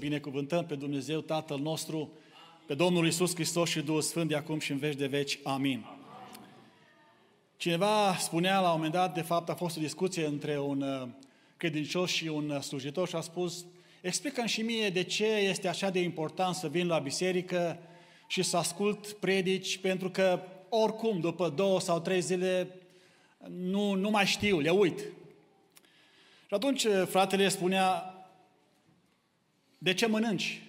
Binecuvântăm pe Dumnezeu Tatăl nostru, pe Domnul Isus Hristos și Duhul Sfânt de acum și în veci de veci. Amin. Cineva spunea la un moment dat, de fapt a fost o discuție între un uh, credincios și un uh, slujitor și a spus explică și mie de ce este așa de important să vin la biserică și să ascult predici, pentru că oricum, după două sau trei zile, nu, nu mai știu, le uit. Și atunci uh, fratele spunea, de ce mănânci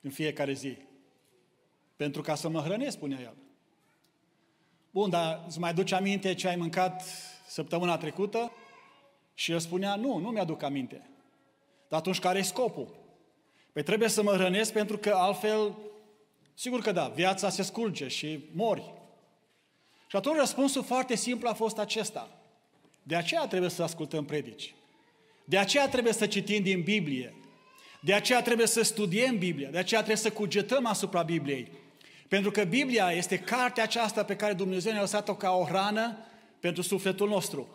în fiecare zi? Pentru ca să mă hrănesc, spunea el. Bun, dar îți mai duci aminte ce ai mâncat săptămâna trecută? Și el spunea, nu, nu mi-aduc aminte. Dar atunci care e scopul? Păi trebuie să mă hrănesc pentru că altfel, sigur că da, viața se scurge și mori. Și atunci răspunsul foarte simplu a fost acesta. De aceea trebuie să ascultăm predici. De aceea trebuie să citim din Biblie. De aceea trebuie să studiem Biblia. De aceea trebuie să cugetăm asupra Bibliei. Pentru că Biblia este cartea aceasta pe care Dumnezeu ne-a lăsat-o ca o hrană pentru sufletul nostru.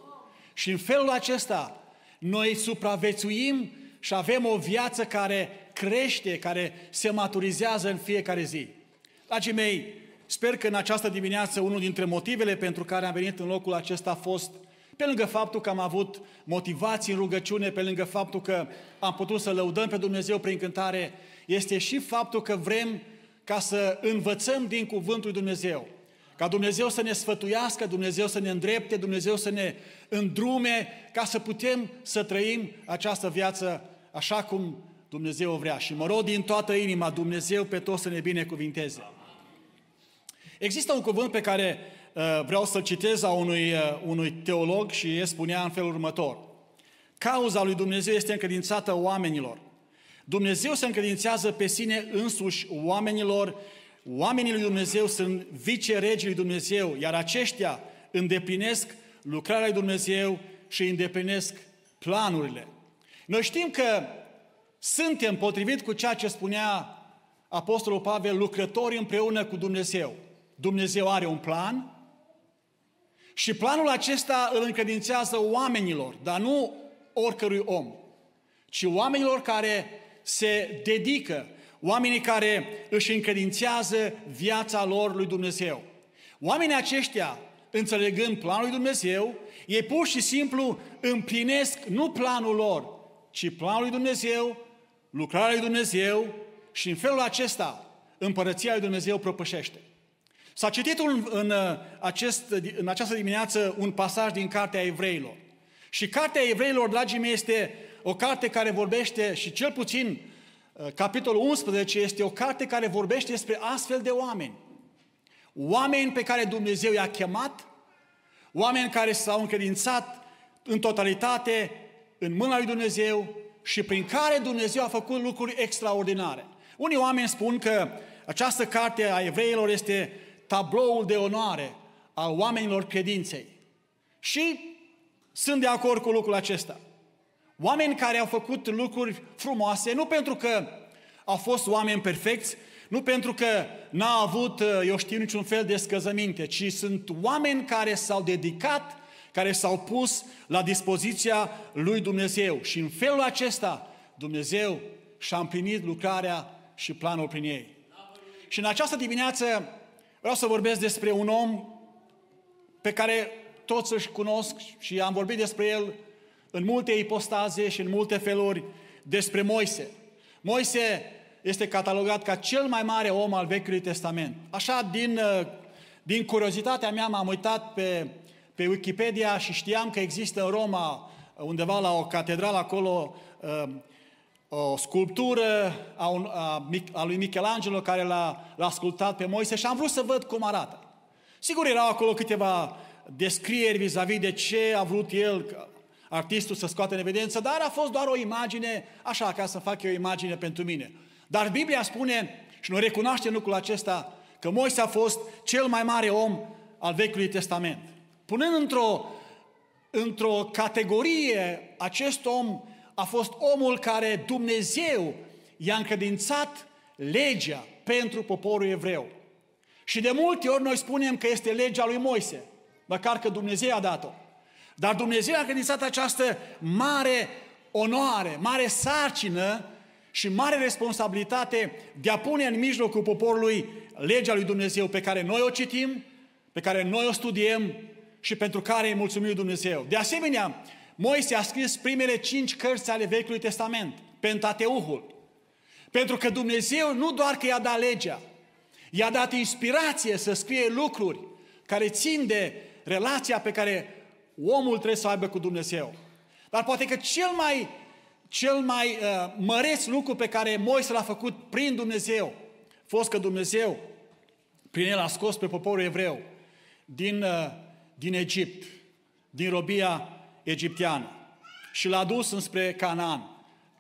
Și în felul acesta noi supraviețuim și avem o viață care crește, care se maturizează în fiecare zi. Dragii mei, sper că în această dimineață unul dintre motivele pentru care am venit în locul acesta a fost pe lângă faptul că am avut motivații în rugăciune, pe lângă faptul că am putut să lăudăm pe Dumnezeu prin cântare, este și faptul că vrem ca să învățăm din Cuvântul lui Dumnezeu. Ca Dumnezeu să ne sfătuiască, Dumnezeu să ne îndrepte, Dumnezeu să ne îndrume, ca să putem să trăim această viață așa cum Dumnezeu vrea. Și mă rog din toată inima Dumnezeu pe toți să ne binecuvinteze. Există un cuvânt pe care uh, vreau să-l citez a unui, uh, unui teolog și el spunea în felul următor. Cauza lui Dumnezeu este încredințată oamenilor. Dumnezeu se încredințează pe sine însuși oamenilor, oamenii lui Dumnezeu sunt viceregii lui Dumnezeu, iar aceștia îndeplinesc lucrarea lui Dumnezeu și îndeplinesc planurile. Noi știm că suntem, potrivit cu ceea ce spunea Apostolul Pavel, lucrători împreună cu Dumnezeu. Dumnezeu are un plan și planul acesta îl încredințează oamenilor, dar nu oricărui om, ci oamenilor care se dedică, oamenii care își încredințează viața lor lui Dumnezeu. Oamenii aceștia, înțelegând planul lui Dumnezeu, ei pur și simplu împlinesc nu planul lor, ci planul lui Dumnezeu, lucrarea lui Dumnezeu și în felul acesta împărăția lui Dumnezeu propășește. S-a citit un, în, acest, în această dimineață un pasaj din Cartea Evreilor. Și Cartea Evreilor, dragii mei, este o carte care vorbește și cel puțin uh, capitolul 11 este o carte care vorbește despre astfel de oameni. Oameni pe care Dumnezeu i-a chemat, oameni care s-au încredințat în totalitate în mâna lui Dumnezeu și prin care Dumnezeu a făcut lucruri extraordinare. Unii oameni spun că această carte a evreilor este tabloul de onoare al oamenilor credinței. Și sunt de acord cu lucrul acesta. Oameni care au făcut lucruri frumoase, nu pentru că au fost oameni perfecți, nu pentru că n-au avut, eu știu, niciun fel de scăzăminte, ci sunt oameni care s-au dedicat, care s-au pus la dispoziția lui Dumnezeu. Și în felul acesta Dumnezeu și-a împlinit lucrarea și planul prin ei. Și în această dimineață vreau să vorbesc despre un om pe care toți își cunosc și am vorbit despre el în multe ipostaze și în multe feluri despre Moise. Moise este catalogat ca cel mai mare om al Vechiului Testament. Așa, din, uh, din curiozitatea mea, m-am uitat pe, pe Wikipedia și știam că există în Roma, undeva la o catedrală acolo, uh, o sculptură a, un, a, a lui Michelangelo care l-a, l-a ascultat pe Moise și am vrut să văd cum arată. Sigur, erau acolo câteva descrieri vis-a-vis de ce a vrut el, artistul, să scoată în evidență, dar a fost doar o imagine, așa, ca să fac eu o imagine pentru mine. Dar Biblia spune, și noi recunoaștem lucrul acesta, că Moise a fost cel mai mare om al Vechiului Testament. Punând într-o, într-o categorie, acest om a fost omul care Dumnezeu i-a încredințat legea pentru poporul evreu. Și de multe ori noi spunem că este legea lui Moise, măcar că Dumnezeu a dat-o. Dar Dumnezeu a credințat această mare onoare, mare sarcină și mare responsabilitate de a pune în mijlocul poporului legea lui Dumnezeu pe care noi o citim, pe care noi o studiem și pentru care îi mulțumim Dumnezeu. De asemenea, Moise a scris primele cinci cărți ale Vechiului Testament, Pentateuhul. Pentru că Dumnezeu nu doar că i-a dat legea, i-a dat inspirație să scrie lucruri care țin de relația pe care omul trebuie să o aibă cu Dumnezeu. Dar poate că cel mai, cel mai uh, măreț lucru pe care Moise l-a făcut prin Dumnezeu, fost că Dumnezeu prin el a scos pe poporul evreu din, uh, din Egipt, din robia egipteană și l-a dus înspre Canaan.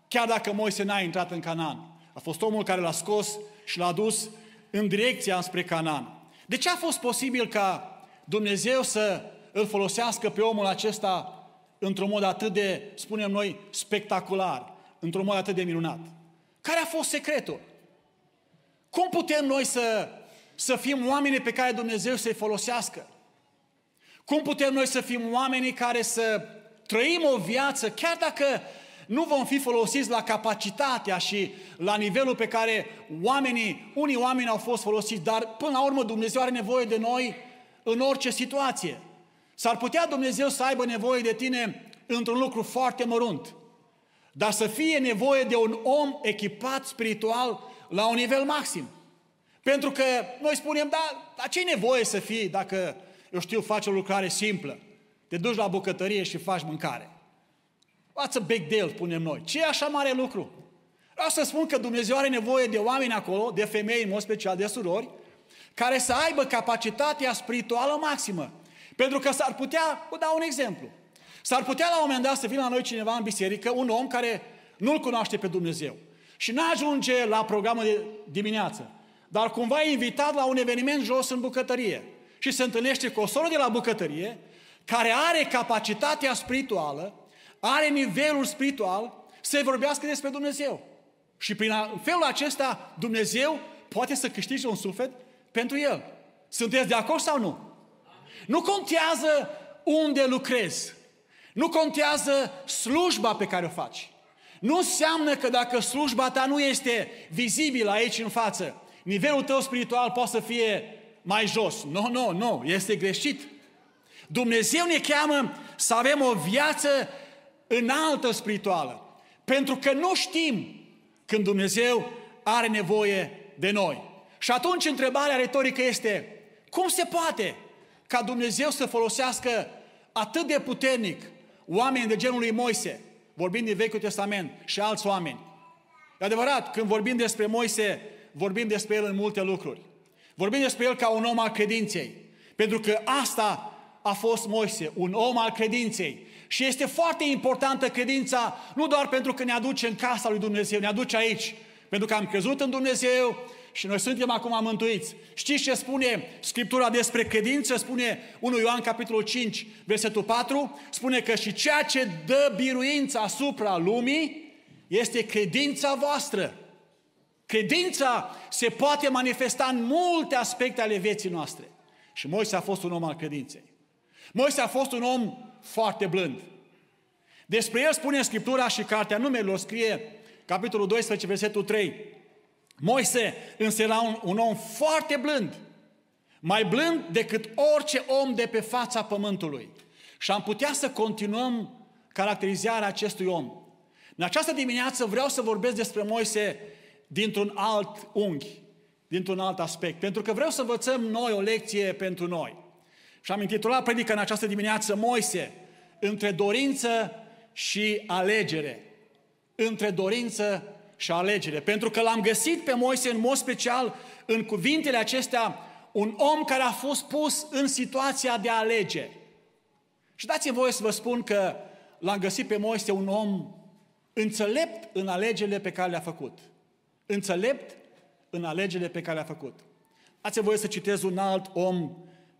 Chiar dacă Moise n-a intrat în Canaan, a fost omul care l-a scos și l-a dus în direcția spre Canaan. De ce a fost posibil ca Dumnezeu să îl folosească pe omul acesta într-un mod atât de, spunem noi, spectacular, într-un mod atât de minunat? Care a fost secretul? Cum putem noi să, să fim oamenii pe care Dumnezeu să-i folosească? Cum putem noi să fim oamenii care să trăim o viață, chiar dacă nu vom fi folosiți la capacitatea și la nivelul pe care oamenii, unii oameni au fost folosiți, dar până la urmă Dumnezeu are nevoie de noi în orice situație. S-ar putea Dumnezeu să aibă nevoie de tine într-un lucru foarte mărunt, dar să fie nevoie de un om echipat spiritual la un nivel maxim. Pentru că noi spunem, da, dar ce nevoie să fii dacă, eu știu, faci o lucrare simplă? Te duci la bucătărie și faci mâncare. What's a big deal, spunem noi. Ce e așa mare lucru? Vreau să spun că Dumnezeu are nevoie de oameni acolo, de femei, în mod special de surori, care să aibă capacitatea spirituală maximă. Pentru că s-ar putea, vă dau un exemplu, s-ar putea la un moment dat să vină la noi cineva în biserică, un om care nu-L cunoaște pe Dumnezeu și nu ajunge la programul de dimineață, dar cumva e invitat la un eveniment jos în bucătărie și se întâlnește cu o soră de la bucătărie care are capacitatea spirituală are nivelul spiritual să vorbească despre Dumnezeu. Și prin felul acesta Dumnezeu poate să câștige un suflet pentru el. Sunteți de acord sau nu? Nu contează unde lucrezi. Nu contează slujba pe care o faci. Nu înseamnă că dacă slujba ta nu este vizibilă aici în față, nivelul tău spiritual poate să fie mai jos. Nu, no, nu, no, nu, no, este greșit. Dumnezeu ne cheamă să avem o viață înaltă spirituală. Pentru că nu știm când Dumnezeu are nevoie de noi. Și atunci întrebarea retorică este, cum se poate ca Dumnezeu să folosească atât de puternic oameni de genul lui Moise, vorbind din Vechiul Testament, și alți oameni? E adevărat, când vorbim despre Moise, vorbim despre el în multe lucruri. Vorbim despre el ca un om al credinței. Pentru că asta a fost Moise, un om al credinței. Și este foarte importantă credința, nu doar pentru că ne aduce în casa lui Dumnezeu, ne aduce aici, pentru că am crezut în Dumnezeu și noi suntem acum mântuiți. Știți ce spune Scriptura despre credință? Spune 1 Ioan capitolul 5, versetul 4, spune că și ceea ce dă biruința asupra lumii este credința voastră. Credința se poate manifesta în multe aspecte ale vieții noastre. Și Moise a fost un om al credinței. Moise a fost un om foarte blând. Despre el spune în Scriptura și Cartea Numelor scrie, capitolul 12, versetul 3. Moise însă era un, un om foarte blând, mai blând decât orice om de pe fața pământului. Și am putea să continuăm caracterizarea acestui om. În această dimineață vreau să vorbesc despre Moise dintr-un alt unghi, dintr-un alt aspect, pentru că vreau să învățăm noi o lecție pentru noi. Și am intitulat predica în această dimineață Moise, între dorință și alegere. Între dorință și alegere. Pentru că l-am găsit pe Moise în mod special în cuvintele acestea un om care a fost pus în situația de a alege. Și dați-mi voie să vă spun că l-am găsit pe Moise un om înțelept în alegerile pe care le-a făcut. Înțelept în alegerile pe care le-a făcut. Dați-mi voie să citez un alt om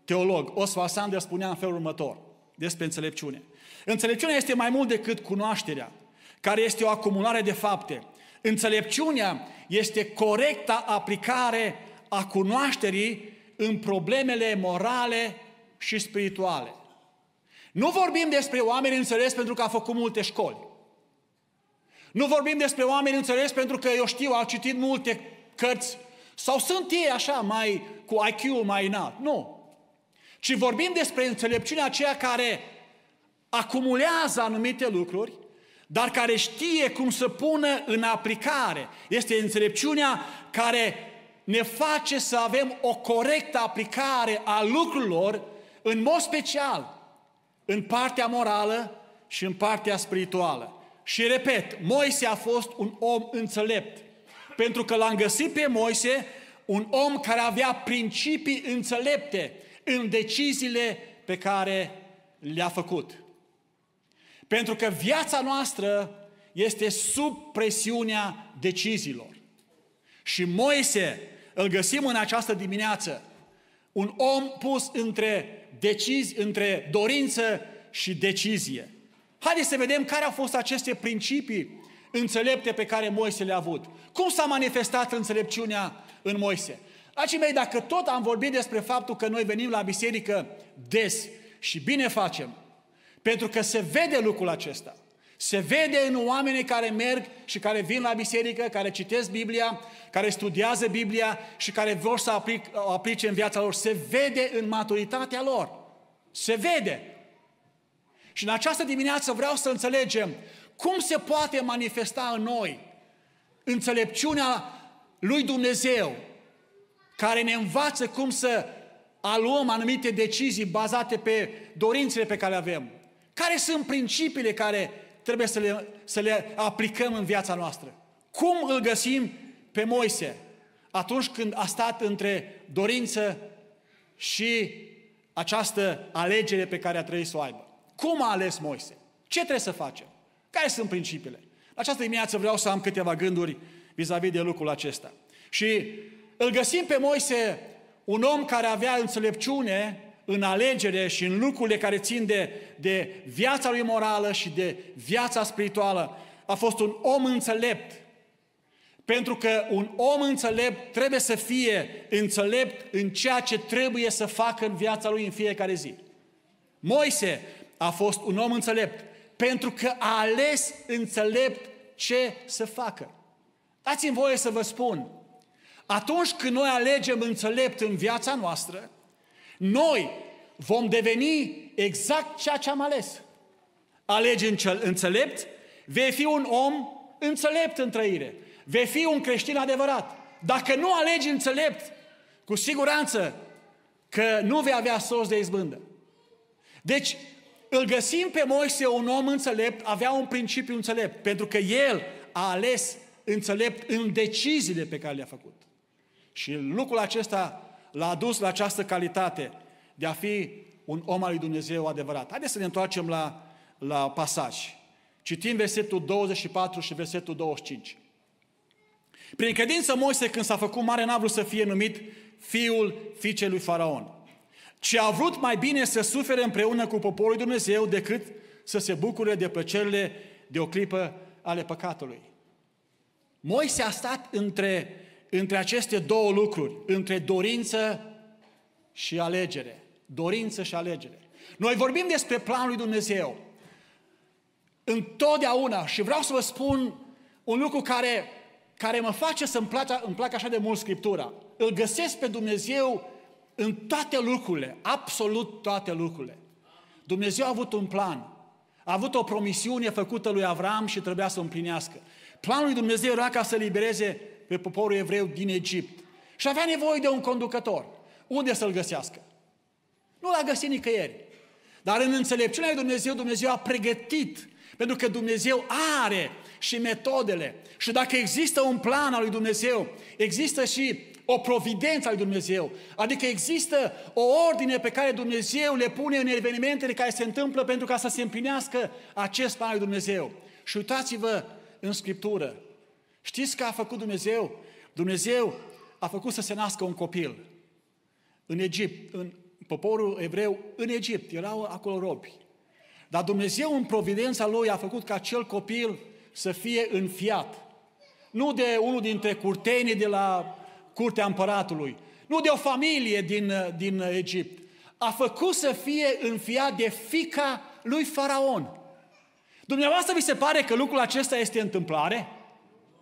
teolog, Oswald Sanders, spunea în felul următor despre înțelepciune. Înțelepciunea este mai mult decât cunoașterea, care este o acumulare de fapte. Înțelepciunea este corecta aplicare a cunoașterii în problemele morale și spirituale. Nu vorbim despre oameni înțeles pentru că au făcut multe școli. Nu vorbim despre oameni înțeles pentru că, eu știu, au citit multe cărți sau sunt ei așa mai cu IQ mai înalt. Nu. Ci vorbim despre înțelepciunea aceea care acumulează anumite lucruri, dar care știe cum să pună în aplicare. Este înțelepciunea care ne face să avem o corectă aplicare a lucrurilor, în mod special, în partea morală și în partea spirituală. Și repet, Moise a fost un om înțelept, pentru că l-am găsit pe Moise un om care avea principii înțelepte în deciziile pe care le-a făcut. Pentru că viața noastră este sub presiunea deciziilor. Și Moise îl găsim în această dimineață, un om pus între decizi, între dorință și decizie. Haideți să vedem care au fost aceste principii înțelepte pe care Moise le-a avut. Cum s-a manifestat înțelepciunea în Moise? Dragii mei, dacă tot am vorbit despre faptul că noi venim la biserică des și bine facem, pentru că se vede lucrul acesta. Se vede în oamenii care merg și care vin la biserică, care citesc Biblia, care studiază Biblia și care vor să aplic, aplice în viața lor. Se vede în maturitatea lor. Se vede. Și în această dimineață vreau să înțelegem cum se poate manifesta în noi înțelepciunea lui Dumnezeu, care ne învață cum să aluăm anumite decizii bazate pe dorințele pe care le avem. Care sunt principiile care trebuie să le, să le aplicăm în viața noastră? Cum îl găsim pe Moise atunci când a stat între dorință și această alegere pe care a trebuit să o aibă? Cum a ales Moise? Ce trebuie să facem? Care sunt principiile? În această dimineață vreau să am câteva gânduri vis-a-vis de lucrul acesta. Și îl găsim pe Moise un om care avea înțelepciune în alegere și în lucrurile care țin de, de viața lui morală și de viața spirituală. A fost un om înțelept. Pentru că un om înțelept trebuie să fie înțelept în ceea ce trebuie să facă în viața lui în fiecare zi. Moise a fost un om înțelept pentru că a ales înțelept ce să facă. Dați-mi voie să vă spun, atunci când noi alegem înțelept în viața noastră, noi vom deveni exact ceea ce am ales. Alegi înțelept, vei fi un om înțelept în trăire. Vei fi un creștin adevărat. Dacă nu alegi înțelept, cu siguranță că nu vei avea sos de izbândă. Deci, îl găsim pe Moise un om înțelept, avea un principiu înțelept, pentru că el a ales înțelept în deciziile pe care le-a făcut. Și lucrul acesta l-a dus la această calitate de a fi un om al lui Dumnezeu adevărat. Haideți să ne întoarcem la, la pasaj. Citim versetul 24 și versetul 25. Prin credință Moise, când s-a făcut mare, n-a vrut să fie numit fiul fiicei lui Faraon ci a vrut mai bine să sufere împreună cu poporul Dumnezeu decât să se bucure de plăcerile de o clipă ale păcatului. Moise a stat între, între aceste două lucruri, între dorință și alegere. Dorință și alegere. Noi vorbim despre planul lui Dumnezeu. Întotdeauna, și vreau să vă spun un lucru care, care mă face să-mi placă, îmi placă așa de mult Scriptura. Îl găsesc pe Dumnezeu în toate lucrurile, absolut toate lucrurile. Dumnezeu a avut un plan. A avut o promisiune făcută lui Avram și trebuia să o împlinească. Planul lui Dumnezeu era ca să libereze pe poporul evreu din Egipt. Și avea nevoie de un conducător. Unde să-l găsească? Nu l-a găsit nicăieri. Dar în înțelepciunea lui Dumnezeu, Dumnezeu a pregătit. Pentru că Dumnezeu are și metodele. Și dacă există un plan al lui Dumnezeu, există și o providență al lui Dumnezeu. Adică există o ordine pe care Dumnezeu le pune în evenimentele care se întâmplă pentru ca să se împlinească acest plan al lui Dumnezeu. Și uitați-vă în Scriptură. Știți că a făcut Dumnezeu? Dumnezeu a făcut să se nască un copil în Egipt, în poporul evreu, în Egipt, erau acolo robi. Dar Dumnezeu în providența Lui a făcut ca acel copil să fie înfiat. Nu de unul dintre curtenii de la curtea împăratului, nu de o familie din, din Egipt. A făcut să fie înfiat de fica lui Faraon. Dumneavoastră vi se pare că lucrul acesta este întâmplare?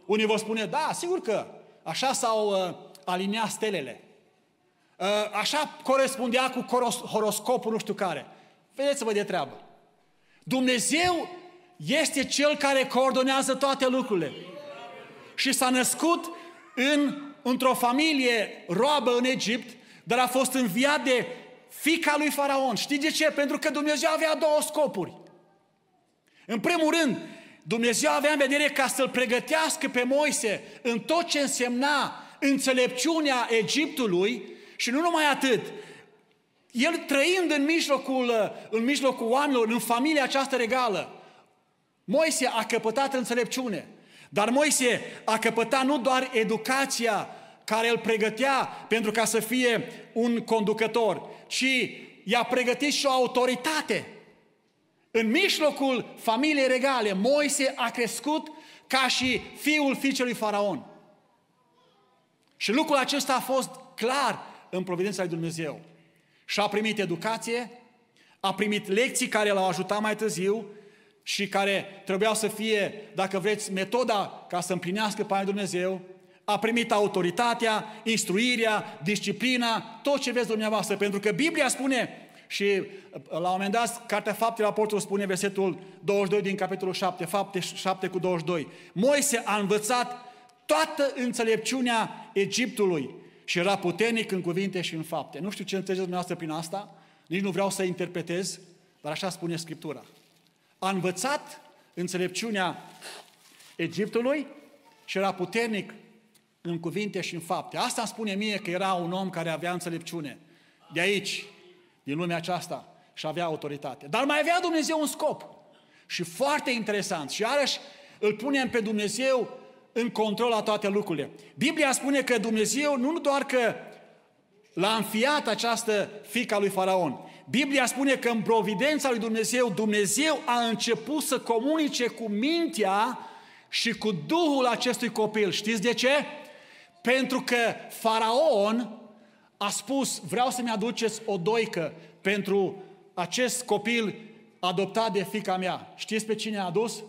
Unii vă spune, da, sigur că așa s-au uh, aliniat stelele. Uh, așa corespundea cu horoscopul nu știu care. Vedeți-vă de treabă. Dumnezeu este Cel care coordonează toate lucrurile. Și s-a născut în, într-o familie roabă în Egipt, dar a fost înviat de fica lui Faraon. Știți de ce? Pentru că Dumnezeu avea două scopuri. În primul rând, Dumnezeu avea în vedere ca să-l pregătească pe Moise în tot ce însemna înțelepciunea Egiptului și nu numai atât, el trăind în mijlocul, în mijlocul oamenilor, în familia aceasta regală, Moise a căpătat înțelepciune. Dar Moise a căpătat nu doar educația care îl pregătea pentru ca să fie un conducător, ci i-a pregătit și o autoritate. În mijlocul familiei regale, Moise a crescut ca și fiul fiicelui Faraon. Și lucrul acesta a fost clar în providența lui Dumnezeu. Și a primit educație, a primit lecții care l-au ajutat mai târziu și care trebuiau să fie, dacă vreți, metoda ca să împlinească pe Dumnezeu, a primit autoritatea, instruirea, disciplina, tot ce veți dumneavoastră, pentru că Biblia spune și la un moment dat, Cartea Faptele Apostolului spune versetul 22 din capitolul 7, Fapte 7 cu 22. Moise a învățat toată înțelepciunea Egiptului și era puternic în cuvinte și în fapte. Nu știu ce înțelegeți dumneavoastră prin asta, nici nu vreau să interpretez, dar așa spune Scriptura. A învățat înțelepciunea Egiptului și era puternic în cuvinte și în fapte. Asta îmi spune mie că era un om care avea înțelepciune. De aici, din lumea aceasta, și avea autoritate. Dar mai avea Dumnezeu un scop. Și foarte interesant. Și iarăși îl punem pe Dumnezeu în control la toate lucrurile. Biblia spune că Dumnezeu nu doar că l-a înfiat această fica lui Faraon. Biblia spune că în providența lui Dumnezeu, Dumnezeu a început să comunice cu mintea și cu Duhul acestui copil. Știți de ce? Pentru că Faraon a spus, vreau să-mi aduceți o doică pentru acest copil adoptat de fica mea. Știți pe cine a adus?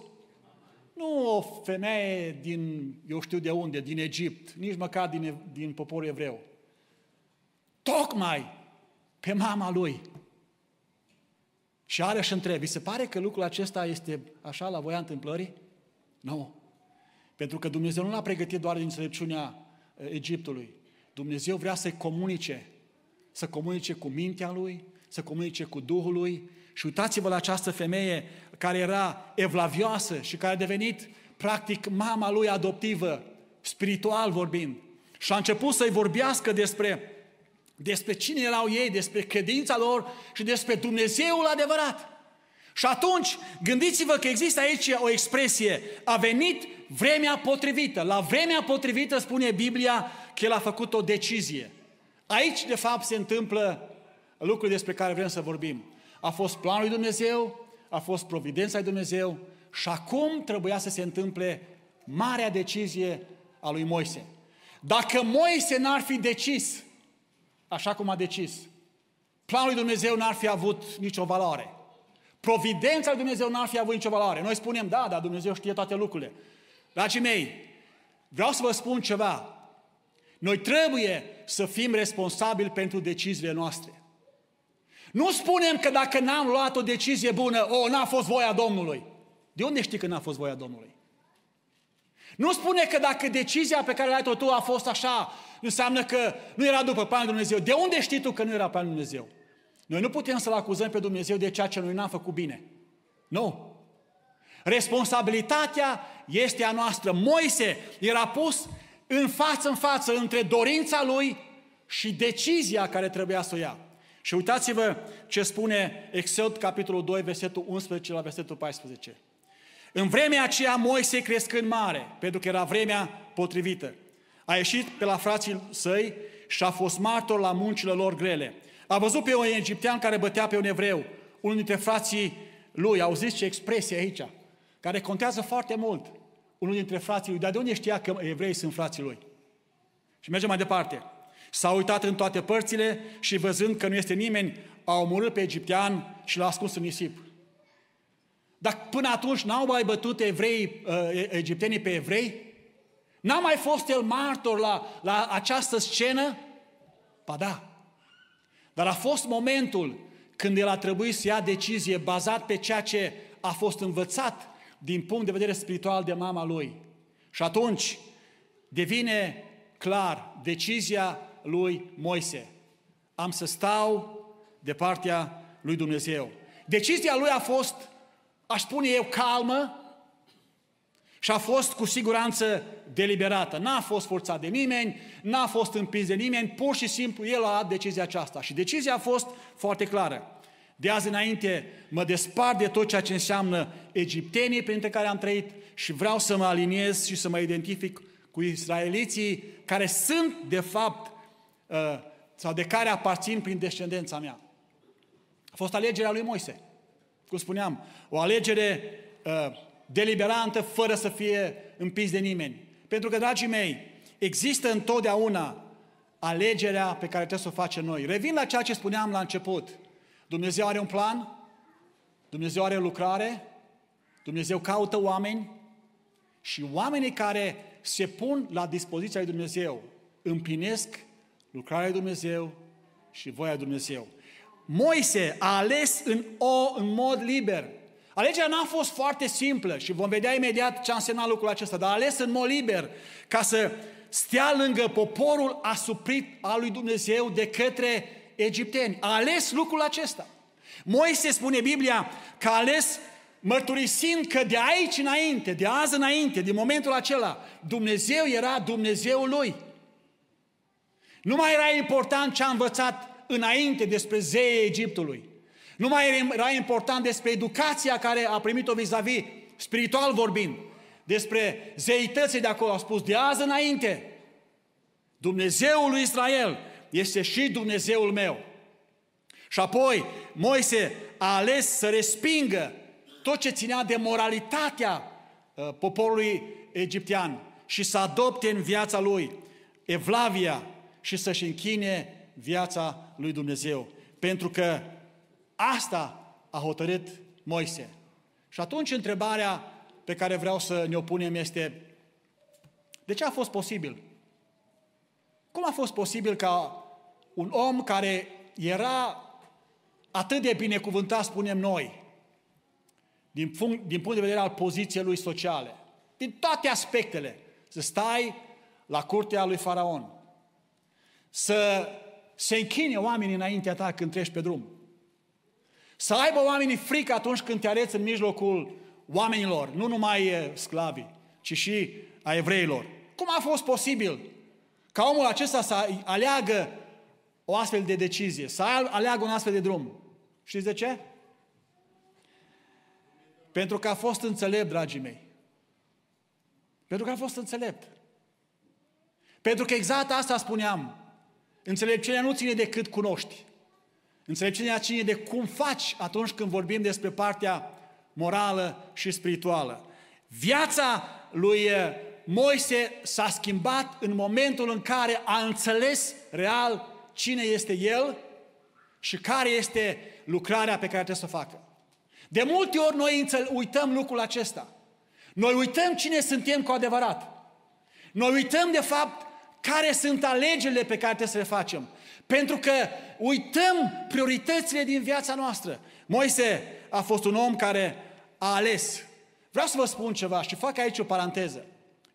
Nu o femeie din, eu știu de unde, din Egipt, nici măcar din, din poporul evreu. Tocmai pe mama lui. Și are și întreb, vi se pare că lucrul acesta este așa la voia întâmplării? Nu. Pentru că Dumnezeu nu l-a pregătit doar din înțelepciunea Egiptului. Dumnezeu vrea să comunice, să comunice cu mintea lui, să comunice cu Duhul lui. Și uitați-vă la această femeie care era evlavioasă și care a devenit practic mama lui adoptivă, spiritual vorbind. Și a început să-i vorbească despre, despre cine erau ei, despre credința lor și despre Dumnezeul adevărat. Și atunci, gândiți-vă că există aici o expresie, a venit vremea potrivită. La vremea potrivită spune Biblia că El a făcut o decizie. Aici, de fapt, se întâmplă lucruri despre care vrem să vorbim. A fost planul lui Dumnezeu, a fost providența lui Dumnezeu și acum trebuia să se întâmple marea decizie a lui Moise. Dacă Moise n-ar fi decis, așa cum a decis, planul lui Dumnezeu n-ar fi avut nicio valoare. Providența lui Dumnezeu n-ar fi avut nicio valoare. Noi spunem, da, dar Dumnezeu știe toate lucrurile. Dragii mei, vreau să vă spun ceva. Noi trebuie să fim responsabili pentru deciziile noastre. Nu spunem că dacă n-am luat o decizie bună, o, n-a fost voia Domnului. De unde știi că n-a fost voia Domnului? Nu spune că dacă decizia pe care ai luat-o tu a fost așa, înseamnă că nu era după planul Dumnezeu. De unde știi tu că nu era planul Dumnezeu? Noi nu putem să-L acuzăm pe Dumnezeu de ceea ce noi n-am făcut bine. Nu. Responsabilitatea este a noastră. Moise era pus în față în față între dorința lui și decizia care trebuia să o ia. Și uitați-vă ce spune Exod, capitolul 2, versetul 11 la versetul 14. În vremea aceea Moise crescând mare, pentru că era vremea potrivită, a ieșit pe la frații săi și a fost martor la muncile lor grele. A văzut pe un egiptean care bătea pe un evreu, unul dintre frații lui. Auziți ce expresie aici, care contează foarte mult. Unul dintre frații lui, dar de unde știa că evrei sunt frații lui? Și mergem mai departe. S-a uitat în toate părțile și văzând că nu este nimeni, a omorât pe egiptean și l-a ascuns în nisip. Dar până atunci n-au mai bătut evrei, uh, egiptenii pe evrei? N-a mai fost el martor la, la această scenă? Ba da. Dar a fost momentul când el a trebuit să ia decizie bazat pe ceea ce a fost învățat din punct de vedere spiritual de mama lui. Și atunci devine clar decizia lui Moise. Am să stau de partea lui Dumnezeu. Decizia lui a fost, aș spune eu, calmă și a fost cu siguranță deliberată. N-a fost forțat de nimeni, n-a fost împins de nimeni, pur și simplu el a luat decizia aceasta. Și decizia a fost foarte clară. De azi înainte mă despart de tot ceea ce înseamnă egiptenii printre care am trăit și vreau să mă aliniez și să mă identific cu israeliții care sunt, de fapt, uh, sau de care aparțin prin descendența mea. A fost alegerea lui Moise. Cum spuneam, o alegere uh, deliberantă, fără să fie împins de nimeni. Pentru că, dragii mei, există întotdeauna alegerea pe care trebuie să o facem noi. Revin la ceea ce spuneam la început. Dumnezeu are un plan, Dumnezeu are lucrare, Dumnezeu caută oameni și oamenii care se pun la dispoziția lui Dumnezeu împlinesc lucrarea lui Dumnezeu și voia lui Dumnezeu. Moise a ales în, o, în mod liber. Alegerea n-a fost foarte simplă și vom vedea imediat ce a însemnat lucrul acesta, dar a ales în mod liber ca să stea lângă poporul asuprit al lui Dumnezeu de către egipteni. A ales lucrul acesta. Moise spune Biblia că a ales mărturisind că de aici înainte, de azi înainte, din momentul acela, Dumnezeu era Dumnezeul lui. Nu mai era important ce a învățat înainte despre zeii Egiptului. Nu mai era important despre educația care a primit-o vis-a-vis, spiritual vorbind, despre zeității de acolo. A spus, de azi înainte, Dumnezeul lui Israel este și Dumnezeul meu. Și apoi Moise a ales să respingă tot ce ținea de moralitatea uh, poporului egiptean și să adopte în viața lui evlavia și să-și închine viața lui Dumnezeu. Pentru că asta a hotărât Moise. Și atunci întrebarea pe care vreau să ne opunem este de ce a fost posibil? Cum a fost posibil ca un om care era atât de binecuvântat, spunem noi, din punct, din punct de vedere al poziției lui sociale, din toate aspectele, să stai la curtea lui Faraon, să se închine oamenii înaintea ta când treci pe drum, să aibă oamenii frică atunci când te areți în mijlocul oamenilor, nu numai sclavii, ci și a evreilor. Cum a fost posibil ca omul acesta să aleagă o astfel de decizie, să aleagă un astfel de drum? Știți de ce? Pentru că a fost înțelept, dragii mei. Pentru că a fost înțelept. Pentru că exact asta spuneam. Înțelepciunea nu ține de cât cunoști. Înțelepciunea ține de cum faci atunci când vorbim despre partea morală și spirituală. Viața lui eh, Moise s-a schimbat în momentul în care a înțeles real cine este el și care este lucrarea pe care trebuie să o facă. De multe ori noi uităm lucrul acesta. Noi uităm cine suntem cu adevărat. Noi uităm de fapt care sunt alegerile pe care trebuie să le facem. Pentru că uităm prioritățile din viața noastră. Moise a fost un om care a ales. Vreau să vă spun ceva și fac aici o paranteză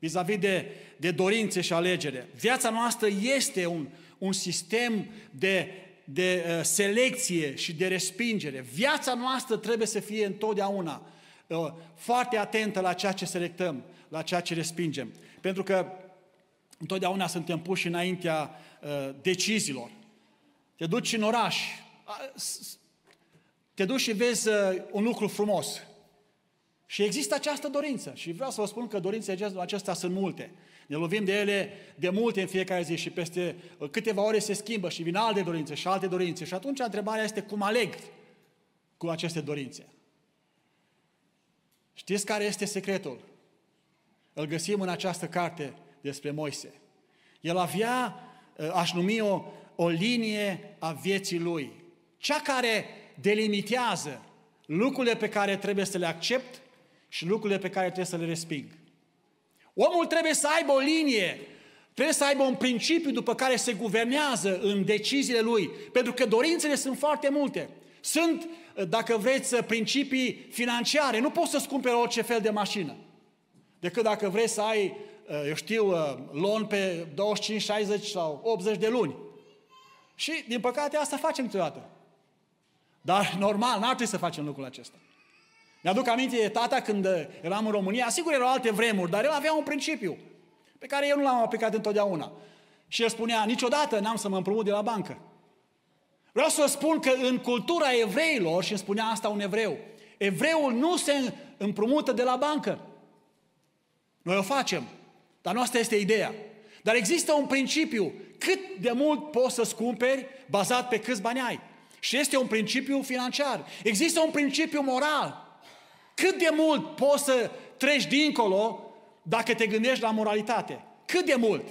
vis-a-vis de, de dorințe și alegere. Viața noastră este un, un sistem de de uh, selecție și de respingere. Viața noastră trebuie să fie întotdeauna uh, foarte atentă la ceea ce selectăm, la ceea ce respingem. Pentru că întotdeauna suntem puși înaintea uh, deciziilor. Te duci în oraș, te duci și vezi un lucru frumos. Și există această dorință. Și vreau să vă spun că dorințele acestea sunt multe. Ne lovim de ele de multe în fiecare zi și peste uh, câteva ore se schimbă și vin alte dorințe și alte dorințe. Și atunci întrebarea este cum aleg cu aceste dorințe. Știți care este secretul? Îl găsim în această carte despre Moise. El avea aș numi o, o linie a vieții lui. Cea care delimitează lucrurile pe care trebuie să le accept și lucrurile pe care trebuie să le resping. Omul trebuie să aibă o linie, trebuie să aibă un principiu după care se guvernează în deciziile lui, pentru că dorințele sunt foarte multe. Sunt, dacă vreți, principii financiare. Nu poți să-ți cumperi orice fel de mașină. Decât dacă vrei să ai, eu știu, loan pe 25, 60 sau 80 de luni. Și, din păcate, asta facem câteodată. Dar, normal, n-ar trebui să facem lucrul acesta. Mi-aduc aminte de tata când eram în România, sigur erau alte vremuri, dar el avea un principiu pe care eu nu l-am aplicat întotdeauna. Și el spunea, niciodată n-am să mă împrumut de la bancă. Vreau să spun că în cultura evreilor, și îmi spunea asta un evreu, evreul nu se împrumută de la bancă. Noi o facem, dar nu asta este ideea. Dar există un principiu, cât de mult poți să-ți cumperi bazat pe câți bani ai. Și este un principiu financiar. Există un principiu moral. Cât de mult poți să treci dincolo dacă te gândești la moralitate? Cât de mult?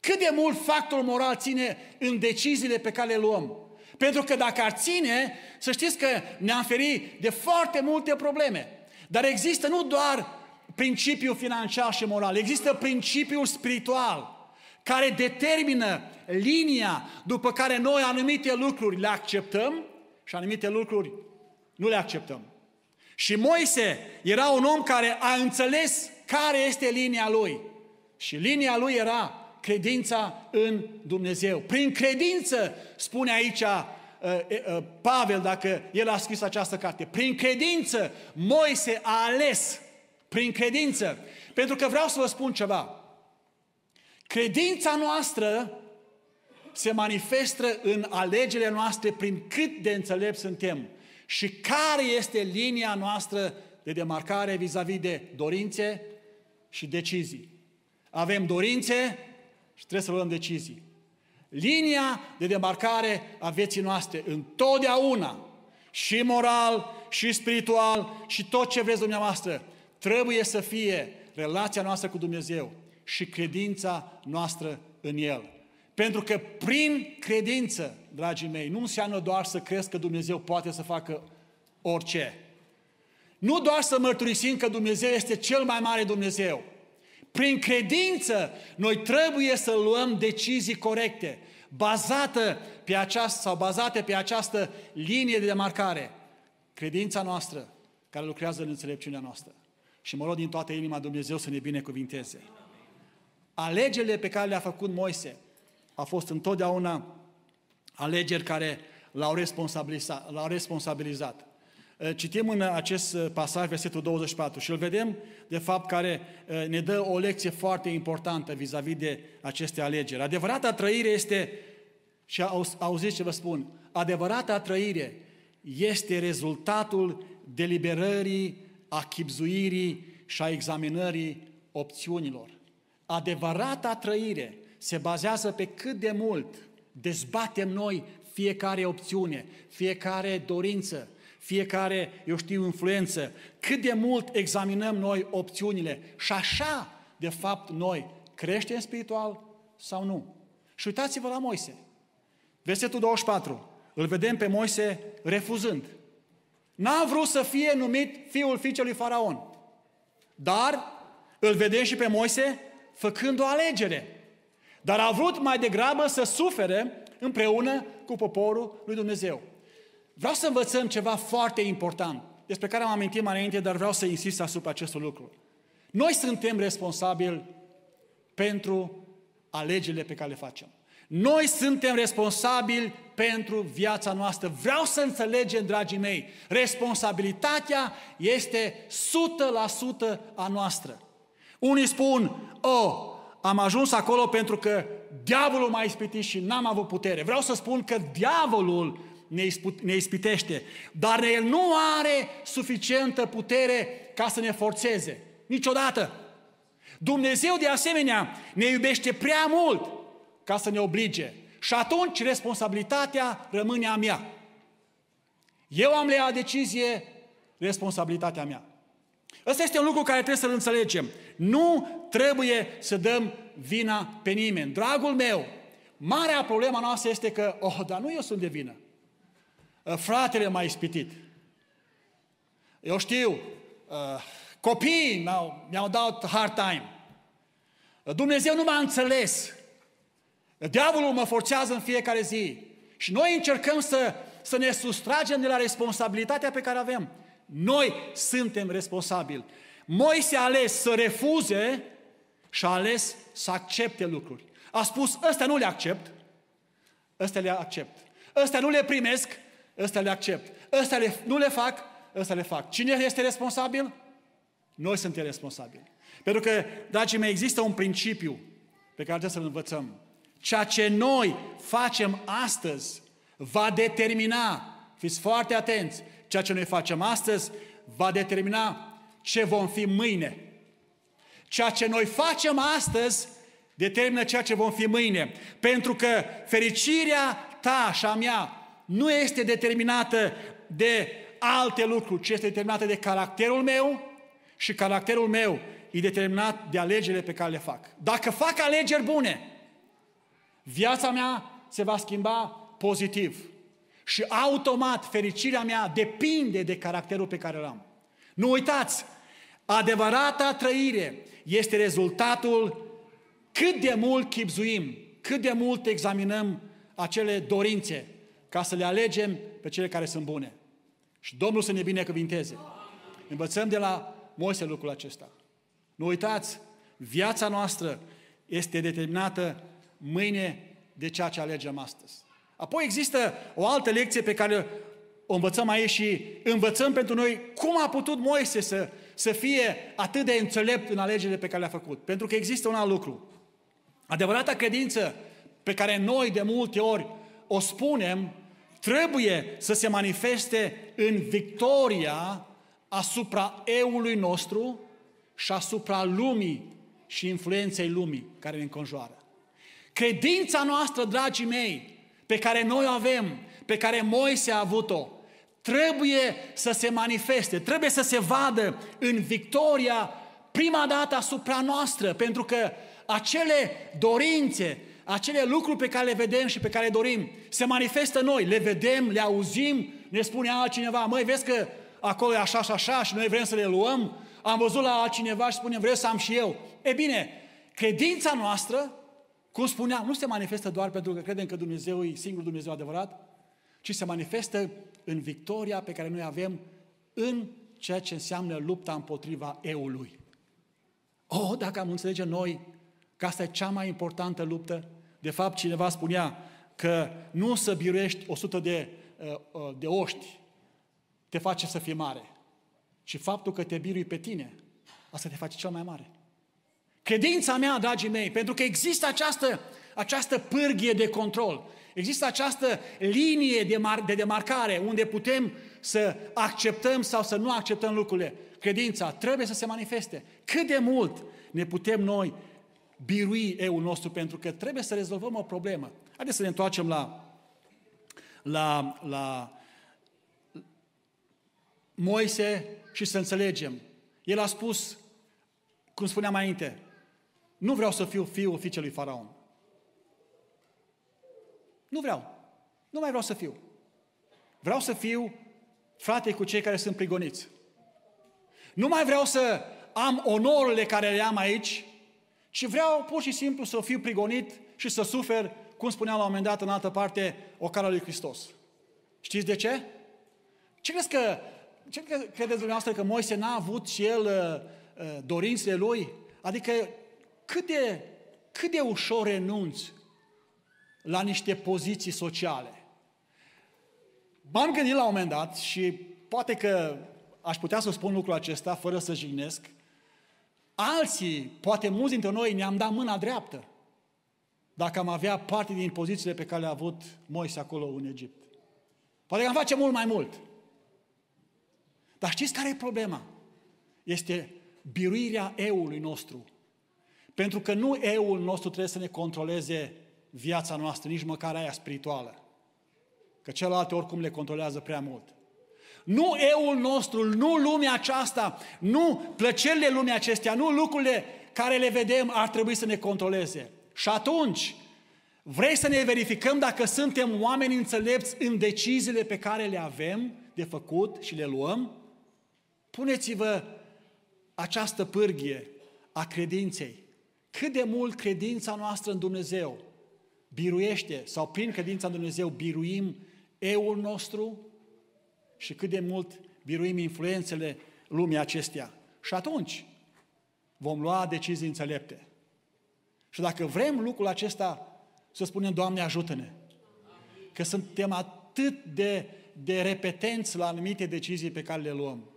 Cât de mult factorul moral ține în deciziile pe care le luăm? Pentru că dacă ar ține, să știți că ne-am ferit de foarte multe probleme. Dar există nu doar principiul financiar și moral, există principiul spiritual care determină linia după care noi anumite lucruri le acceptăm și anumite lucruri nu le acceptăm. Și Moise era un om care a înțeles care este linia lui. Și linia lui era credința în Dumnezeu. Prin credință, spune aici uh, uh, Pavel, dacă el a scris această carte, prin credință Moise a ales, prin credință. Pentru că vreau să vă spun ceva. Credința noastră se manifestă în alegerile noastre prin cât de înțelepți suntem și care este linia noastră de demarcare vis-a-vis de dorințe și decizii. Avem dorințe și trebuie să luăm decizii. Linia de demarcare a vieții noastre întotdeauna, și moral, și spiritual, și tot ce vreți dumneavoastră, trebuie să fie relația noastră cu Dumnezeu și credința noastră în El. Pentru că prin credință, dragii mei, nu înseamnă doar să crezi că Dumnezeu poate să facă orice. Nu doar să mărturisim că Dumnezeu este cel mai mare Dumnezeu. Prin credință, noi trebuie să luăm decizii corecte, bazată pe această, sau bazate pe această linie de demarcare. Credința noastră, care lucrează în înțelepciunea noastră. Și mă rog din toată inima Dumnezeu să ne binecuvinteze. Alegerile pe care le-a făcut Moise a fost întotdeauna alegeri care l-au responsabilizat. L-au responsabilizat. Citim în acest pasaj versetul 24 și îl vedem, de fapt, care ne dă o lecție foarte importantă vis-a-vis de aceste alegeri. Adevărata trăire este, și auziți ce vă spun, adevărata trăire este rezultatul deliberării, a chipzuirii și a examinării opțiunilor. Adevărata trăire se bazează pe cât de mult dezbatem noi fiecare opțiune, fiecare dorință, fiecare, eu știu, influență, cât de mult examinăm noi opțiunile și așa, de fapt, noi creștem spiritual sau nu. Și uitați-vă la Moise. Versetul 24. Îl vedem pe Moise refuzând. N-a vrut să fie numit fiul fiicelui Faraon. Dar îl vedem și pe Moise făcând o alegere. Dar a vrut mai degrabă să sufere împreună cu poporul lui Dumnezeu. Vreau să învățăm ceva foarte important, despre care am amintit mai înainte, dar vreau să insist asupra acestui lucru. Noi suntem responsabili pentru alegerile pe care le facem. Noi suntem responsabili pentru viața noastră. Vreau să înțelegem, dragii mei, responsabilitatea este 100% a noastră. Unii spun, oh, am ajuns acolo pentru că diavolul m-a ispitit și n-am avut putere. Vreau să spun că diavolul ne ispitește, dar el nu are suficientă putere ca să ne forțeze. Niciodată. Dumnezeu, de asemenea, ne iubește prea mult ca să ne oblige. Și atunci responsabilitatea rămâne a mea. Eu am leat decizie, responsabilitatea mea. Ăsta este un lucru care trebuie să-l înțelegem. Nu trebuie să dăm vina pe nimeni. Dragul meu, Marea problema noastră este că, oh, dar nu eu sunt de vină. Uh, fratele m-a ispitit. Eu știu, uh, copiii mi-au, mi-au dat hard time. Uh, Dumnezeu nu m-a înțeles. Diavolul mă forțează în fiecare zi. Și noi încercăm să, să ne sustragem de la responsabilitatea pe care avem. Noi suntem responsabili. Moise a ales să refuze și a ales să accepte lucruri. A spus, ăsta nu le accept, ăsta le accept. Ăsta nu le primesc, ăsta le accept. Ăsta le, nu le fac, ăsta le fac. Cine este responsabil? Noi suntem responsabili. Pentru că, dragii mei, există un principiu pe care trebuie să-l învățăm. Ceea ce noi facem astăzi va determina, fiți foarte atenți, ceea ce noi facem astăzi va determina ce vom fi mâine. Ceea ce noi facem astăzi determină ceea ce vom fi mâine. Pentru că fericirea ta și a mea nu este determinată de alte lucruri, ci este determinată de caracterul meu și caracterul meu e determinat de alegerile pe care le fac. Dacă fac alegeri bune, viața mea se va schimba pozitiv. Și automat fericirea mea depinde de caracterul pe care îl am. Nu uitați, adevărata trăire este rezultatul cât de mult chipzuim, cât de mult examinăm acele dorințe ca să le alegem pe cele care sunt bune. Și Domnul să ne binecuvinteze. Învățăm de la Moise lucrul acesta. Nu uitați, viața noastră este determinată mâine de ceea ce alegem astăzi. Apoi există o altă lecție pe care o învățăm aici și învățăm pentru noi cum a putut Moise să, să fie atât de înțelept în alegerile pe care le-a făcut. Pentru că există un alt lucru. Adevărata credință pe care noi de multe ori o spunem, trebuie să se manifeste în victoria asupra eului nostru și asupra lumii și influenței lumii care ne înconjoară. Credința noastră, dragii mei, pe care noi o avem, pe care Moise a avut-o, trebuie să se manifeste, trebuie să se vadă în victoria prima dată asupra noastră, pentru că acele dorințe, acele lucruri pe care le vedem și pe care le dorim, se manifestă noi, le vedem, le auzim, ne spune altcineva, măi, vezi că acolo e așa și așa și noi vrem să le luăm, am văzut la altcineva și spunem, vreau să am și eu. E bine, credința noastră, cum spuneam, nu se manifestă doar pentru că credem că Dumnezeu e singurul Dumnezeu adevărat, ci se manifestă în victoria pe care noi avem în ceea ce înseamnă lupta împotriva eului. Oh, dacă am înțelege noi că asta e cea mai importantă luptă, de fapt cineva spunea că nu să biruiești 100 de, uh, uh, de oști te face să fii mare, ci faptul că te birui pe tine, asta te face cel mai mare. Credința mea, dragii mei, pentru că există această, această pârghie de control, există această linie de, mar- de demarcare unde putem să acceptăm sau să nu acceptăm lucrurile. Credința trebuie să se manifeste. Cât de mult ne putem noi birui eul nostru pentru că trebuie să rezolvăm o problemă. Haideți să ne întoarcem la, la, la Moise și să înțelegem. El a spus, cum spuneam mai înainte, nu vreau să fiu fiul fiicelui Faraon. Nu vreau. Nu mai vreau să fiu. Vreau să fiu frate cu cei care sunt prigoniți. Nu mai vreau să am onorurile care le am aici, ci vreau pur și simplu să fiu prigonit și să sufer, cum spuneam la un moment dat în altă parte, o cara lui Hristos. Știți de ce? Ce crezi că ce credeți dumneavoastră că Moise n-a avut și el uh, uh, dorințele lui? Adică cât de, cât de ușor renunți la niște poziții sociale. M-am gândit la un moment dat și poate că aș putea să spun lucrul acesta fără să jignesc. Alții, poate mulți dintre noi, ne-am dat mâna dreaptă dacă am avea parte din pozițiile pe care le-a avut Moise acolo în Egipt. Poate că am face mult mai mult. Dar știți care e problema? Este biruirea eului nostru. Pentru că nu eul nostru trebuie să ne controleze viața noastră, nici măcar aia spirituală. Că celelalte oricum le controlează prea mult. Nu eul nostru, nu lumea aceasta, nu plăcerile lumii acestea, nu lucrurile care le vedem ar trebui să ne controleze. Și atunci, Vrei să ne verificăm dacă suntem oameni înțelepți în deciziile pe care le avem de făcut și le luăm? Puneți-vă această pârghie a credinței. Cât de mult credința noastră în Dumnezeu biruiește sau prin credința în Dumnezeu biruim eul nostru și cât de mult biruim influențele lumii acestea. Și atunci vom lua decizii înțelepte. Și dacă vrem lucrul acesta, să spunem, Doamne, ajută-ne. Că suntem atât de, de repetenți la anumite decizii pe care le luăm.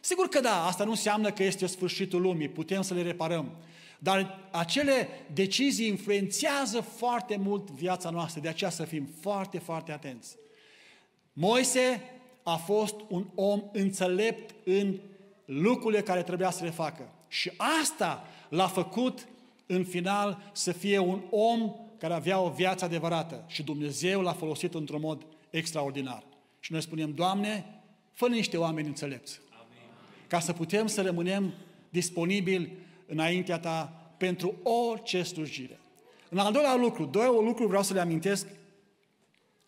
Sigur că da, asta nu înseamnă că este sfârșitul lumii, putem să le reparăm. Dar acele decizii influențează foarte mult viața noastră, de aceea să fim foarte, foarte atenți. Moise a fost un om înțelept în lucrurile care trebuia să le facă. Și asta l-a făcut în final să fie un om care avea o viață adevărată și Dumnezeu l-a folosit într-un mod extraordinar. Și noi spunem, Doamne, fă niște oameni înțelepți. Amin. Ca să putem să rămânem disponibili înaintea Ta pentru orice slujire. În al doilea lucru, două lucruri vreau să le amintesc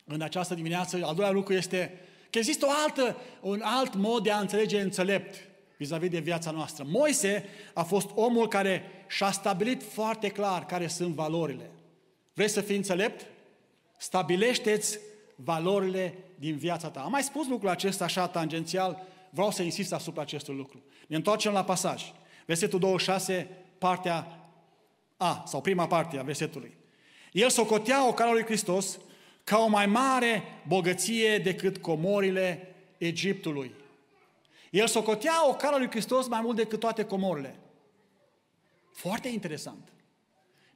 în această dimineață. Al doilea lucru este că există o altă, un alt mod de a înțelege înțelept vis-a-vis de viața noastră. Moise a fost omul care și-a stabilit foarte clar care sunt valorile. Vrei să fii înțelept? Stabilește-ți valorile din viața ta. Am mai spus lucrul acesta așa tangențial, vreau să insist asupra acestui lucru. Ne întoarcem la pasaj. Versetul 26, partea A, sau prima parte a versetului. El socotea o calul lui Hristos ca o mai mare bogăție decât comorile Egiptului. El socotea o cală lui Hristos mai mult decât toate comorile. Foarte interesant.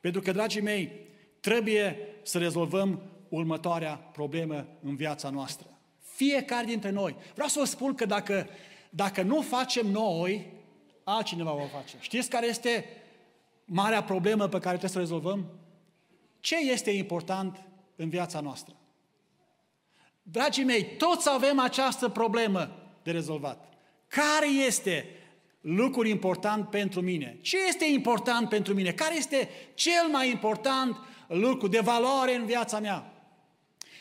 Pentru că, dragii mei, trebuie să rezolvăm următoarea problemă în viața noastră. Fiecare dintre noi. Vreau să vă spun că dacă, dacă nu facem noi, altcineva va face. Știți care este marea problemă pe care trebuie să o rezolvăm? Ce este important în viața noastră? Dragii mei, toți avem această problemă de rezolvat. Care este lucrul important pentru mine? Ce este important pentru mine? Care este cel mai important lucru de valoare în viața mea?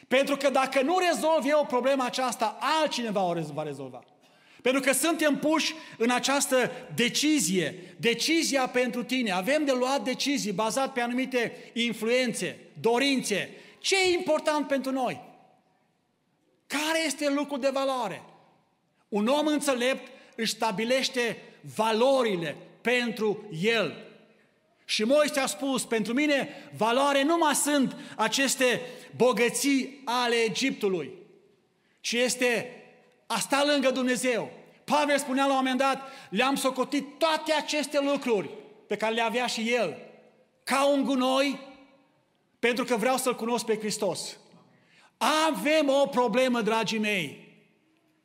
Pentru că dacă nu rezolv eu problema aceasta, altcineva o va rezolva. Pentru că suntem puși în această decizie, decizia pentru tine. Avem de luat decizii bazat pe anumite influențe, dorințe. Ce e important pentru noi? Care este lucrul de valoare? Un om înțelept își stabilește valorile pentru el. Și Moise a spus, pentru mine valoare nu mai sunt aceste bogății ale Egiptului, ci este a sta lângă Dumnezeu. Pavel spunea la un moment dat, le-am socotit toate aceste lucruri pe care le avea și el, ca un gunoi, pentru că vreau să-L cunosc pe Hristos. Avem o problemă, dragii mei,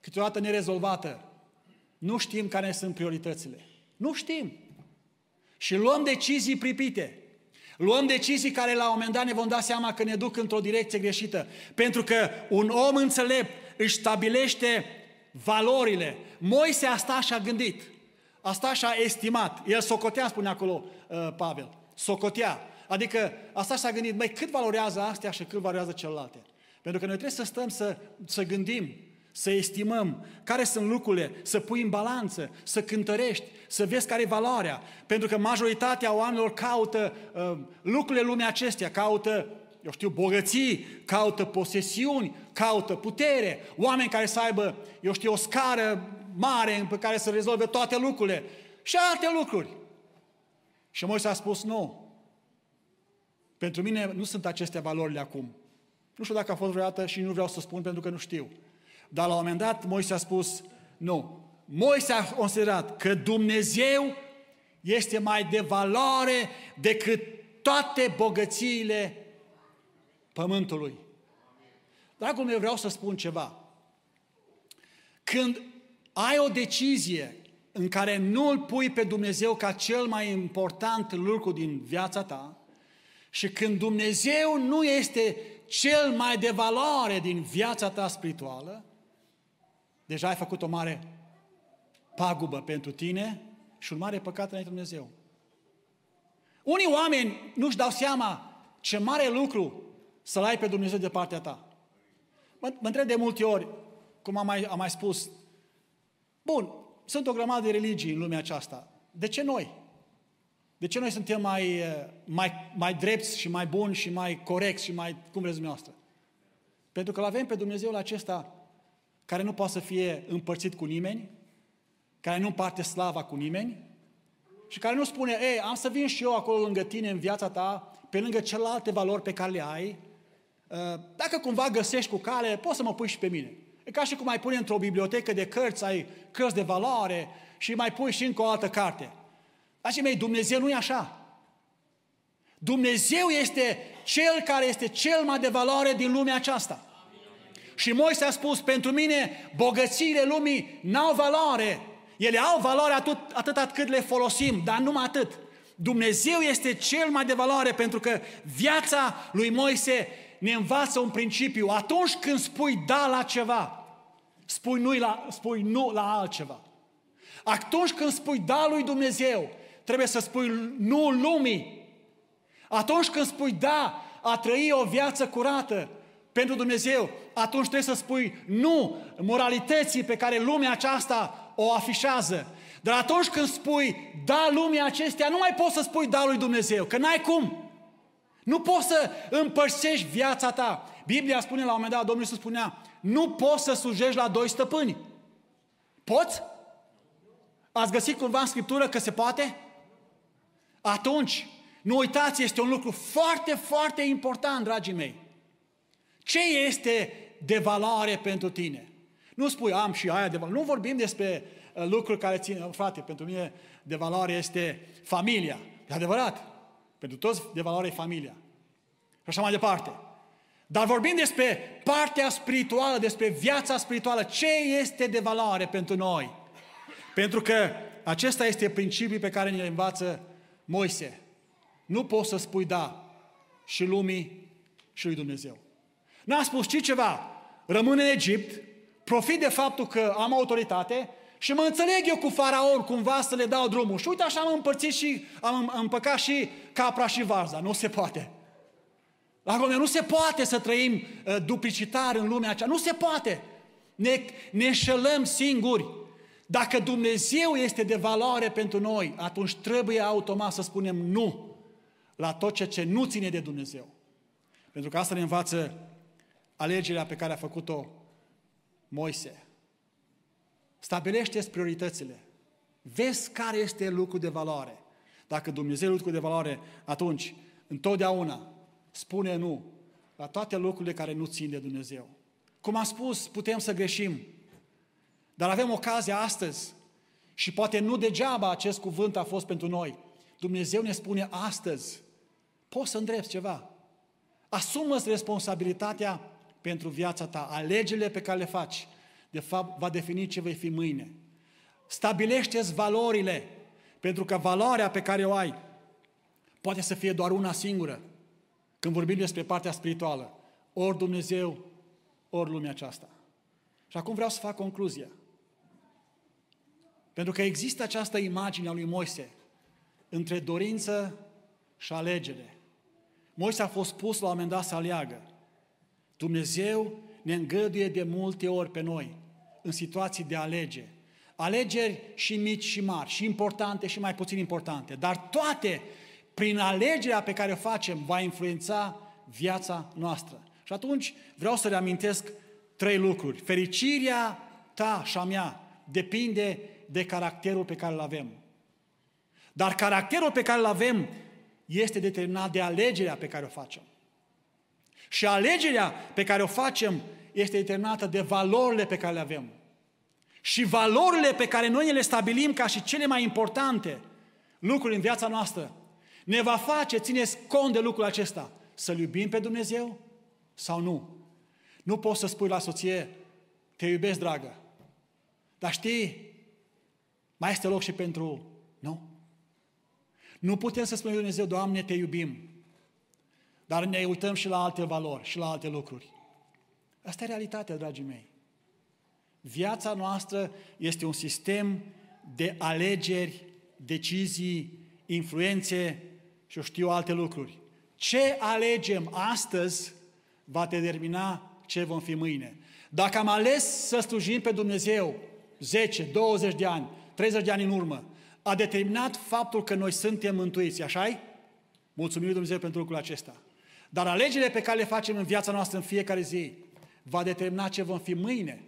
câteodată nerezolvată. Nu știm care sunt prioritățile. Nu știm. Și luăm decizii pripite. Luăm decizii care la un moment dat ne vom da seama că ne duc într-o direcție greșită. Pentru că un om înțelept își stabilește valorile. Moise a stat și a gândit. A stat și a estimat. El socotea, spune acolo uh, Pavel. Socotea. Adică a stat și a gândit, măi, cât valorează astea și cât valorează celelalte. Pentru că noi trebuie să stăm să, să gândim să estimăm care sunt lucrurile, să pui în balanță, să cântărești, să vezi care e valoarea. Pentru că majoritatea oamenilor caută uh, lucrurile lumii acestea, caută, eu știu, bogății, caută posesiuni, caută putere, oameni care să aibă, eu știu, o scară mare pe care să rezolve toate lucrurile și alte lucruri. Și Moise a spus, nu, pentru mine nu sunt aceste valorile acum. Nu știu dacă a fost vreodată și nu vreau să spun pentru că nu știu. Dar la un moment dat Moise a spus, nu. Moise a considerat că Dumnezeu este mai de valoare decât toate bogățiile pământului. Dragul meu, vreau să spun ceva. Când ai o decizie în care nu îl pui pe Dumnezeu ca cel mai important lucru din viața ta și când Dumnezeu nu este cel mai de valoare din viața ta spirituală, deja ai făcut o mare pagubă pentru tine și un mare păcat înainte Dumnezeu. Unii oameni nu-și dau seama ce mare lucru să-L ai pe Dumnezeu de partea ta. Mă, mă întreb de multe ori, cum am mai, am mai spus, bun, sunt o grămadă de religii în lumea aceasta. De ce noi? De ce noi suntem mai, mai, mai drepți și mai buni și mai corecți și mai, cum vreți dumneavoastră? Pentru că îl avem pe Dumnezeul acesta care nu poate să fie împărțit cu nimeni, care nu împarte slava cu nimeni și care nu spune, ei, am să vin și eu acolo lângă tine în viața ta, pe lângă celelalte valori pe care le ai, uh, dacă cumva găsești cu cale, poți să mă pui și pe mine. E ca și cum mai pune într-o bibliotecă de cărți, ai cărți de valoare și mai pui și încă o altă carte. Dragii mei, Dumnezeu nu e așa. Dumnezeu este Cel care este cel mai de valoare din lumea aceasta. Și Moise a spus, pentru mine bogățiile lumii n-au valoare. Ele au valoare atât, atât cât le folosim, dar numai atât. Dumnezeu este cel mai de valoare pentru că viața lui Moise ne învață un principiu. Atunci când spui da la ceva, spui nu la, spui nu la altceva. Atunci când spui da lui Dumnezeu, trebuie să spui nu lumii. Atunci când spui da a trăi o viață curată pentru Dumnezeu, atunci trebuie să spui nu moralității pe care lumea aceasta o afișează. Dar atunci când spui da lumea acestea, nu mai poți să spui da lui Dumnezeu, că n-ai cum. Nu poți să împărțești viața ta. Biblia spune la un moment dat, Domnul Iisus spunea, nu poți să slujești la doi stăpâni. Poți? Ați găsit cumva în Scriptură că se poate? Atunci, nu uitați, este un lucru foarte, foarte important, dragii mei. Ce este de valoare pentru tine? Nu spui, am și aia de valoare. Nu vorbim despre uh, lucruri care țin, frate, pentru mine de valoare este familia. E adevărat. Pentru toți de valoare e familia. Și așa mai departe. Dar vorbim despre partea spirituală, despre viața spirituală. Ce este de valoare pentru noi? Pentru că acesta este principiul pe care ne învață Moise. Nu poți să spui da și lumii și lui Dumnezeu. N-a spus, ci ceva, rămân în Egipt, profit de faptul că am autoritate și mă înțeleg eu cu faraon cumva să le dau drumul. Și uite așa am împărțit și am împăcat și capra și varza. Nu se poate. La Romeo, nu se poate să trăim uh, duplicitar în lumea aceea. Nu se poate. Ne, ne înșelăm singuri. Dacă Dumnezeu este de valoare pentru noi, atunci trebuie automat să spunem nu la tot ce, ce nu ține de Dumnezeu. Pentru că asta ne învață alegerea pe care a făcut-o Moise. Stabilește-ți prioritățile. Vezi care este lucru de valoare. Dacă Dumnezeu e lucru de valoare, atunci, întotdeauna, spune nu la toate lucrurile care nu țin de Dumnezeu. Cum am spus, putem să greșim, dar avem ocazia astăzi și poate nu degeaba acest cuvânt a fost pentru noi. Dumnezeu ne spune astăzi, poți să îndrepți ceva. Asumă-ți responsabilitatea pentru viața ta. Alegerile pe care le faci, de fapt, va defini ce vei fi mâine. Stabilește-ți valorile, pentru că valoarea pe care o ai poate să fie doar una singură. Când vorbim despre partea spirituală, ori Dumnezeu, ori lumea aceasta. Și acum vreau să fac concluzia. Pentru că există această imagine a lui Moise între dorință și alegere. Moise a fost pus la un moment dat să aleagă. Dumnezeu ne îngăduie de multe ori pe noi în situații de alege. Alegeri și mici și mari, și importante și mai puțin importante, dar toate prin alegerea pe care o facem va influența viața noastră. Și atunci vreau să reamintesc trei lucruri. Fericirea ta și a mea depinde de caracterul pe care îl avem. Dar caracterul pe care îl avem este determinat de alegerea pe care o facem. Și alegerea pe care o facem este determinată de valorile pe care le avem. Și valorile pe care noi le stabilim ca și cele mai importante lucruri în viața noastră ne va face, țineți cont de lucrul acesta, să-L iubim pe Dumnezeu sau nu. Nu poți să spui la soție, te iubesc, dragă, dar știi, mai este loc și pentru... Nu? Nu putem să spunem Dumnezeu, Doamne, te iubim, dar ne uităm și la alte valori și la alte lucruri. Asta e realitatea, dragii mei. Viața noastră este un sistem de alegeri, decizii, influențe și eu știu alte lucruri. Ce alegem astăzi va determina ce vom fi mâine. Dacă am ales să slujim pe Dumnezeu 10, 20 de ani, 30 de ani în urmă, a determinat faptul că noi suntem mântuiți, așa -i? Mulțumim Dumnezeu pentru lucrul acesta. Dar alegerile pe care le facem în viața noastră în fiecare zi va determina ce vom fi mâine,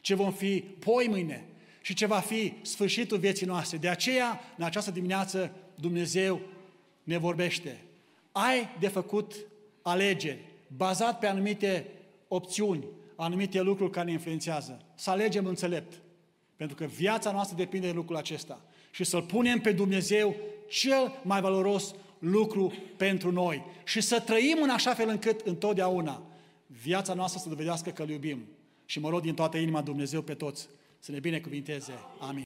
ce vom fi poi mâine și ce va fi sfârșitul vieții noastre. De aceea, în această dimineață, Dumnezeu ne vorbește. Ai de făcut alegeri bazat pe anumite opțiuni, anumite lucruri care ne influențează. Să alegem înțelept. Pentru că viața noastră depinde de lucrul acesta. Și să-L punem pe Dumnezeu cel mai valoros lucru pentru noi. Și să trăim în așa fel încât întotdeauna viața noastră să dovedească că îl iubim. Și mă rog din toată inima Dumnezeu pe toți să ne binecuvinteze. Amin.